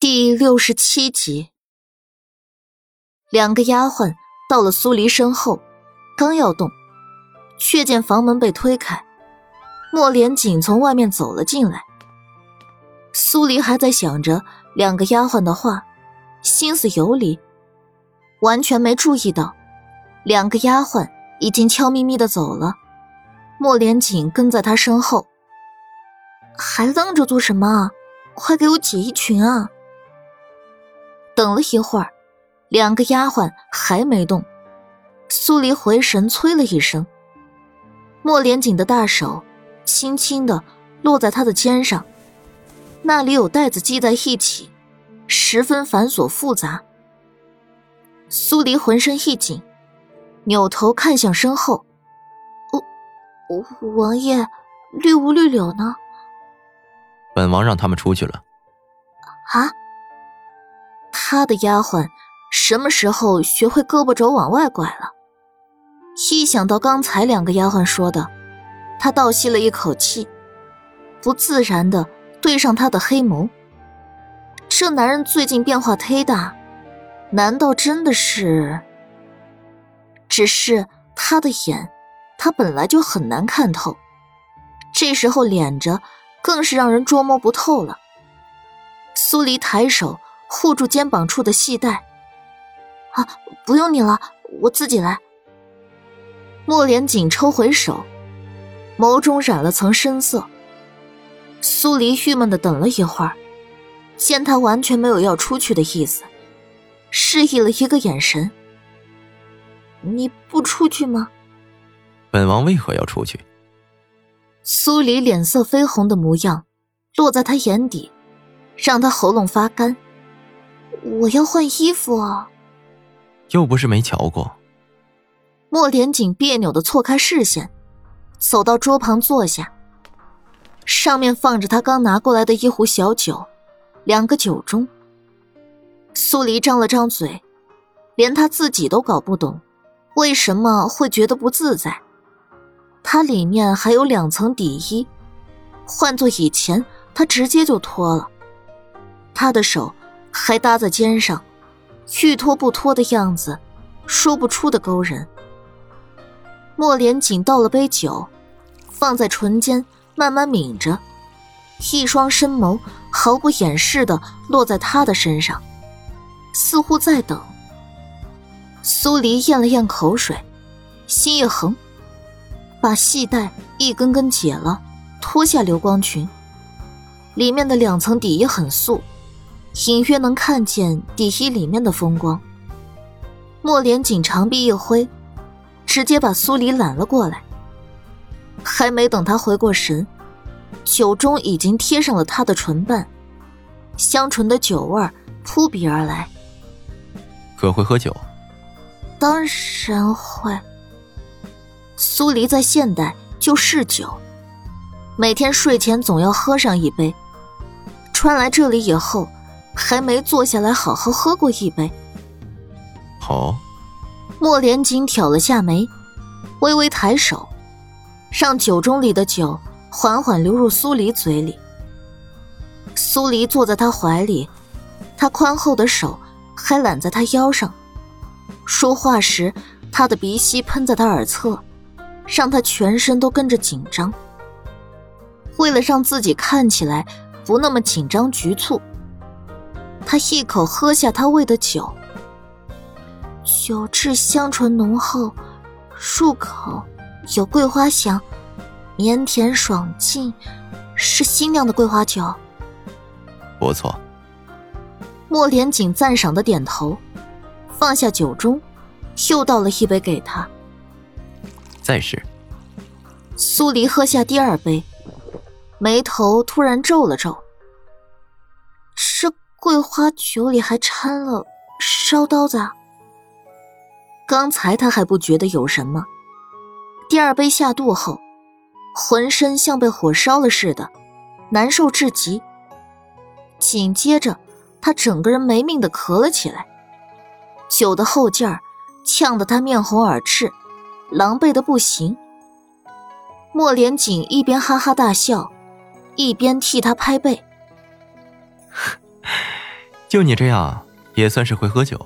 第六十七集，两个丫鬟到了苏黎身后，刚要动，却见房门被推开，莫连锦从外面走了进来。苏黎还在想着两个丫鬟的话，心思游离，完全没注意到两个丫鬟已经悄咪咪的走了。莫连锦跟在他身后，还愣着做什么？快给我解衣裙啊！等了一会儿，两个丫鬟还没动。苏黎回神，催了一声。莫连锦的大手轻轻的落在他的肩上，那里有带子系在一起，十分繁琐复杂。苏黎浑身一紧，扭头看向身后。哦，王爷，绿无绿柳呢？本王让他们出去了。啊？他的丫鬟什么时候学会胳膊肘往外拐了？一想到刚才两个丫鬟说的，他倒吸了一口气，不自然的对上他的黑眸。这男人最近变化忒大，难道真的是？只是他的眼，他本来就很难看透，这时候敛着，更是让人捉摸不透了。苏黎抬手。护住肩膀处的系带。啊，不用你了，我自己来。莫连锦抽回手，眸中染了层深色。苏黎郁闷的等了一会儿，见他完全没有要出去的意思，示意了一个眼神。你不出去吗？本王为何要出去？苏黎脸色绯红的模样，落在他眼底，让他喉咙发干。我要换衣服啊！又不是没瞧过。莫连锦别扭的错开视线，走到桌旁坐下。上面放着他刚拿过来的一壶小酒，两个酒盅。苏黎张了张嘴，连他自己都搞不懂，为什么会觉得不自在。它里面还有两层底衣，换做以前，他直接就脱了。他的手。还搭在肩上，欲脱不脱的样子，说不出的勾人。莫连锦倒了杯酒，放在唇间，慢慢抿着，一双深眸毫不掩饰的落在他的身上，似乎在等。苏黎咽了咽口水，心一横，把系带一根根解了，脱下流光裙，里面的两层底衣很素。隐约能看见底衣里面的风光。莫连锦长臂一挥，直接把苏黎揽了过来。还没等他回过神，酒盅已经贴上了他的唇瓣，香醇的酒味扑鼻而来。可会喝酒？当然会。苏黎在现代就是酒，每天睡前总要喝上一杯。穿来这里以后。还没坐下来好好喝过一杯。好，莫连锦挑了下眉，微微抬手，让酒盅里的酒缓缓流入苏黎嘴里。苏黎坐在他怀里，他宽厚的手还揽在他腰上，说话时他的鼻息喷在他耳侧，让他全身都跟着紧张。为了让自己看起来不那么紧张局促。他一口喝下他喂的酒，酒质香醇浓厚，入口有桂花香，绵甜爽劲，是新酿的桂花酒。不错。莫连锦赞赏的点头，放下酒盅，又倒了一杯给他。再试。苏黎喝下第二杯，眉头突然皱了皱。桂花酒里还掺了烧刀子。刚才他还不觉得有什么，第二杯下肚后，浑身像被火烧了似的，难受至极。紧接着，他整个人没命的咳了起来，酒的后劲儿呛得他面红耳赤，狼狈的不行。莫连锦一边哈哈大笑，一边替他拍背。就你这样，也算是会喝酒。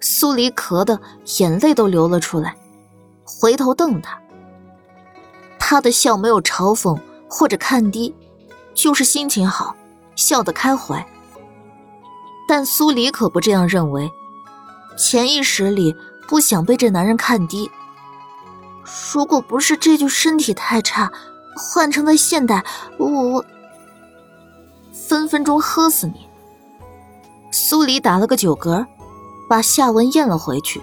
苏黎咳的眼泪都流了出来，回头瞪他。他的笑没有嘲讽或者看低，就是心情好，笑得开怀。但苏黎可不这样认为，潜意识里不想被这男人看低。如果不是这具身体太差，换成了现代，我我分分钟喝死你。苏黎打了个酒嗝，把下文咽了回去。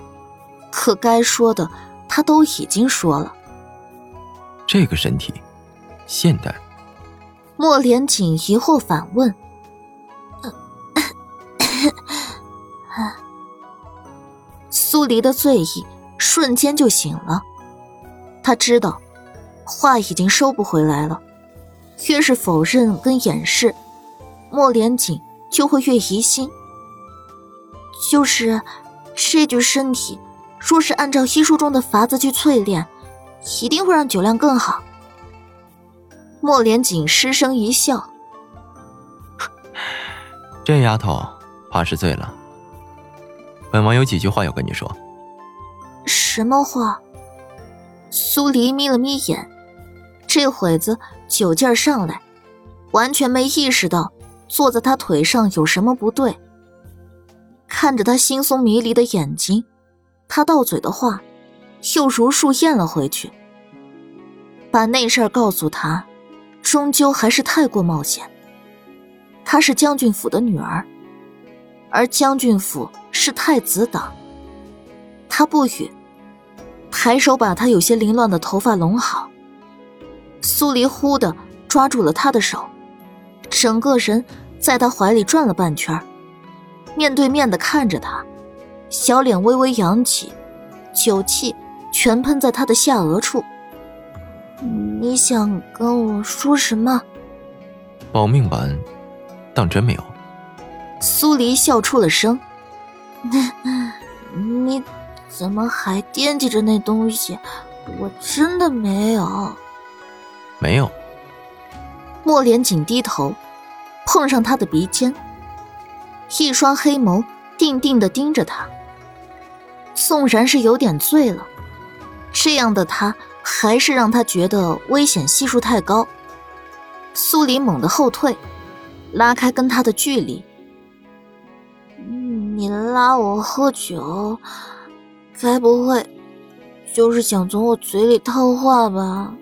可该说的，他都已经说了。这个身体，现代。莫连锦疑惑反问：“苏黎的醉意瞬间就醒了。他知道，话已经收不回来了。越是否认跟掩饰，莫连锦就会越疑心。就是这具身体，若是按照医书中的法子去淬炼。”一定会让酒量更好。莫连锦失声一笑：“这丫头怕是醉了。本王有几句话要跟你说。”什么话？苏黎眯了眯眼，这会子酒劲儿上来，完全没意识到坐在他腿上有什么不对。看着他惺忪迷离的眼睛，他到嘴的话。又如数咽了回去。把那事儿告诉他，终究还是太过冒险。她是将军府的女儿，而将军府是太子党。他不语，抬手把他有些凌乱的头发拢好。苏黎忽的抓住了他的手，整个人在他怀里转了半圈，面对面的看着他，小脸微微扬起，酒气。全喷在他的下颚处。你想跟我说什么？保命丸，当真没有？苏黎笑出了声。你怎么还惦记着那东西？我真的没有。没有。莫连紧低头，碰上他的鼻尖，一双黑眸定定的盯着他。纵然是有点醉了。这样的他，还是让他觉得危险系数太高。苏黎猛地后退，拉开跟他的距离。你拉我喝酒，该不会就是想从我嘴里套话吧？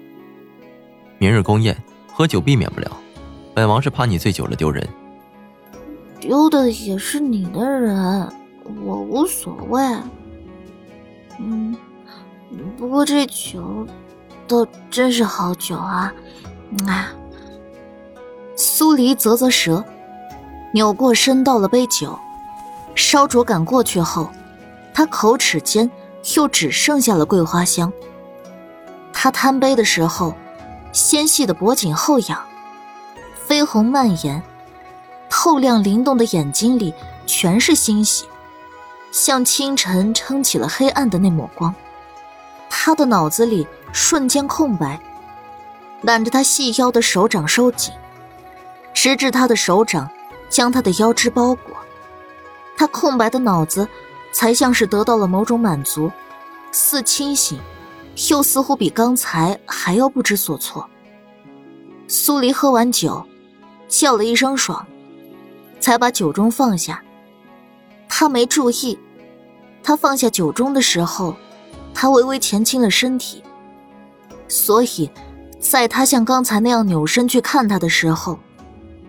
明日宫宴，喝酒避免不了。本王是怕你醉酒了丢人。丢的也是你的人，我无所谓。嗯。不过这酒，倒真是好酒啊！啊，苏黎啧啧舌，扭过身倒了杯酒，烧灼感过去后，他口齿间又只剩下了桂花香。他贪杯的时候，纤细的脖颈后仰，绯红蔓延，透亮灵动的眼睛里全是欣喜，像清晨撑起了黑暗的那抹光。他的脑子里瞬间空白，揽着他细腰的手掌收紧，直至他的手掌将他的腰肢包裹，他空白的脑子才像是得到了某种满足，似清醒，又似乎比刚才还要不知所措。苏黎喝完酒，叫了一声爽，才把酒盅放下。他没注意，他放下酒盅的时候。他微微前倾了身体，所以，在他像刚才那样扭身去看他的时候，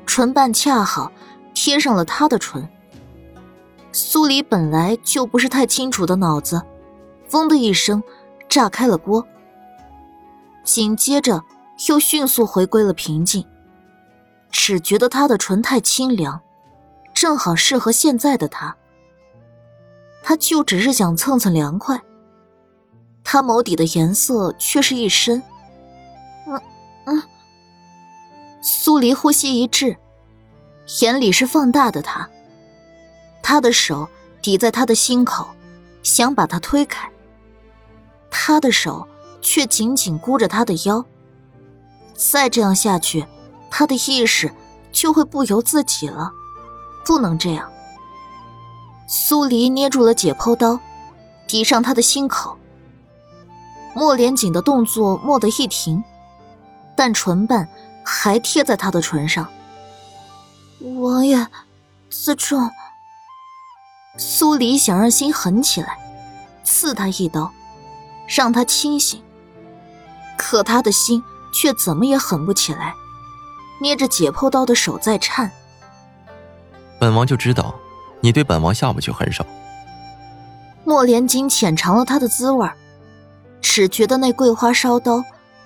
唇瓣恰好贴上了他的唇。苏黎本来就不是太清楚的脑子，嗡的一声炸开了锅，紧接着又迅速回归了平静，只觉得他的唇太清凉，正好适合现在的他。他就只是想蹭蹭凉快。他眸底的颜色却是一深。嗯嗯。苏黎呼吸一滞，眼里是放大的他。他的手抵在他的心口，想把他推开。他的手却紧紧箍着他的腰。再这样下去，他的意识就会不由自己了。不能这样。苏黎捏住了解剖刀，抵上他的心口。莫连锦的动作蓦地一停，但唇瓣还贴在他的唇上。王爷，自重。苏黎想让心狠起来，刺他一刀，让他清醒。可他的心却怎么也狠不起来，捏着解剖刀的手在颤。本王就知道。你对本王下不去狠手。莫连锦浅尝了他的滋味只觉得那桂花烧刀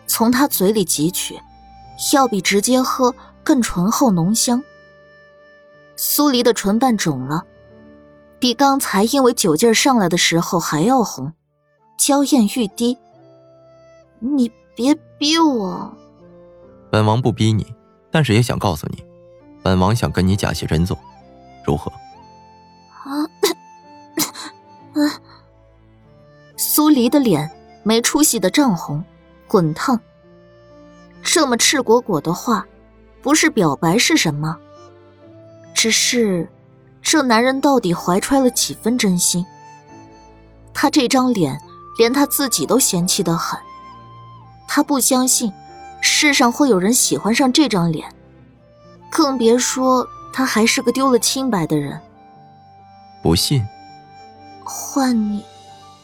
从他嘴里汲取，要比直接喝更醇厚浓香。苏黎的唇瓣肿了，比刚才因为酒劲上来的时候还要红，娇艳欲滴。你别逼我。本王不逼你，但是也想告诉你，本王想跟你假戏真做，如何？啊，啊！苏黎的脸没出息的涨红，滚烫。这么赤果果的话，不是表白是什么？只是，这男人到底怀揣了几分真心？他这张脸，连他自己都嫌弃的很。他不相信，世上会有人喜欢上这张脸，更别说他还是个丢了清白的人。不信，换你，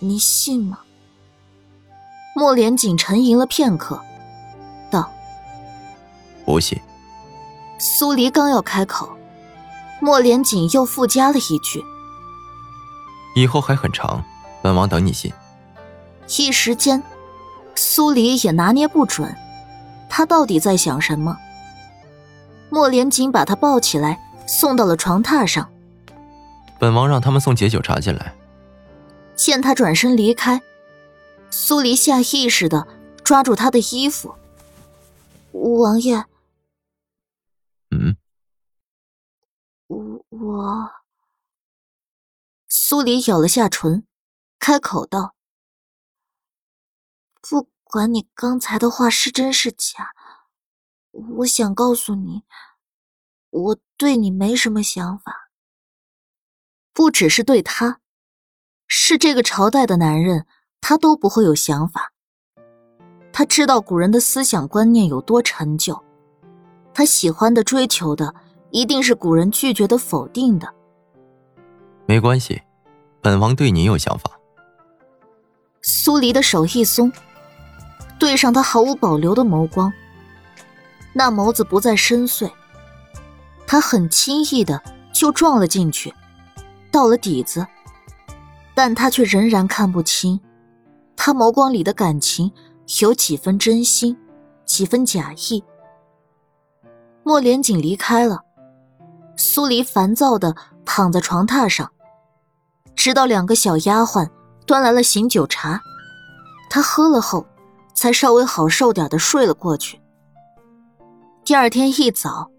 你信吗？莫连锦沉吟了片刻，道：“不信。”苏黎刚要开口，莫连锦又附加了一句：“以后还很长，本王等你信。”一时间，苏黎也拿捏不准，他到底在想什么。莫连锦把他抱起来，送到了床榻上。本王让他们送解酒茶进来。见他转身离开，苏黎下意识的抓住他的衣服。王爷，嗯，我我。苏黎咬了下唇，开口道：“不管你刚才的话是真是假，我想告诉你，我对你没什么想法。”不只是对他，是这个朝代的男人，他都不会有想法。他知道古人的思想观念有多陈旧，他喜欢的、追求的，一定是古人拒绝的、否定的。没关系，本王对你有想法。苏黎的手一松，对上他毫无保留的眸光，那眸子不再深邃，他很轻易的就撞了进去。到了底子，但他却仍然看不清，他眸光里的感情有几分真心，几分假意。莫连锦离开了，苏黎烦躁的躺在床榻上，直到两个小丫鬟端来了醒酒茶，他喝了后，才稍微好受点的睡了过去。第二天一早，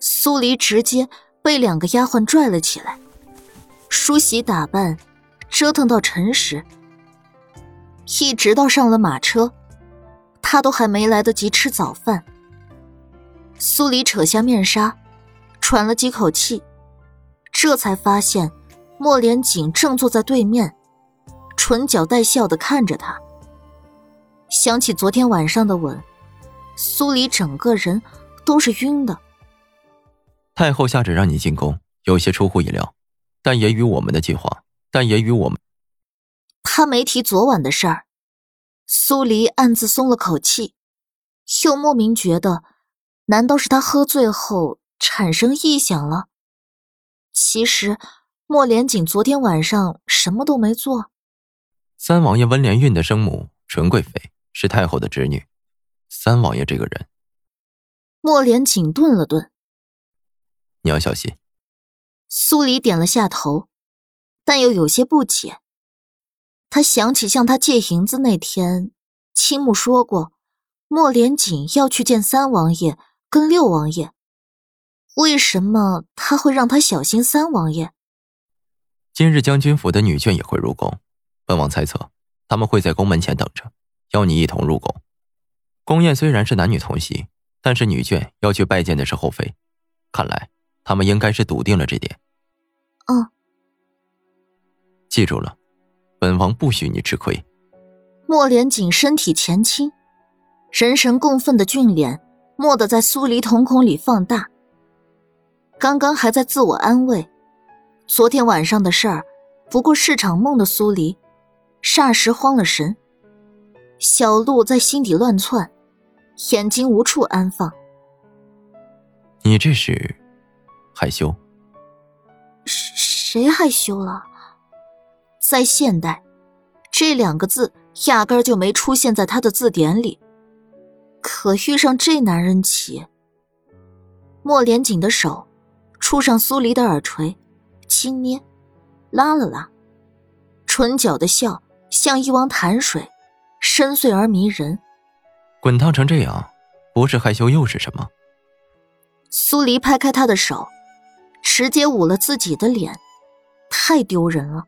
苏黎直接被两个丫鬟拽了起来。梳洗打扮，折腾到辰时，一直到上了马车，他都还没来得及吃早饭。苏黎扯下面纱，喘了几口气，这才发现莫连锦正坐在对面，唇角带笑的看着他。想起昨天晚上的吻，苏黎整个人都是晕的。太后下旨让你进宫，有些出乎意料。但也与我们的计划，但也与我们。他没提昨晚的事儿，苏黎暗自松了口气，又莫名觉得，难道是他喝醉后产生异想了？其实，莫连锦昨天晚上什么都没做。三王爷温连运的生母纯贵妃是太后的侄女，三王爷这个人。莫连锦顿了顿，你要小心。苏黎点了下头，但又有些不解。他想起向他借银子那天，青木说过，莫连锦要去见三王爷跟六王爷。为什么他会让他小心三王爷？今日将军府的女眷也会入宫，本王猜测他们会在宫门前等着，邀你一同入宫。宫宴虽然是男女同席，但是女眷要去拜见的是后妃，看来。他们应该是笃定了这点。嗯，记住了，本王不许你吃亏。莫连锦身体前倾，人神共愤的俊脸蓦地在苏黎瞳孔里放大。刚刚还在自我安慰，昨天晚上的事儿不过是场梦的苏黎，霎时慌了神。小鹿在心底乱窜，眼睛无处安放。你这是害羞？谁害羞了？在现代，这两个字。压根就没出现在他的字典里，可遇上这男人起。莫连锦的手触上苏黎的耳垂，轻捏，拉了拉，唇角的笑像一汪潭水，深邃而迷人。滚烫成这样，不是害羞又是什么？苏黎拍开他的手，直接捂了自己的脸，太丢人了。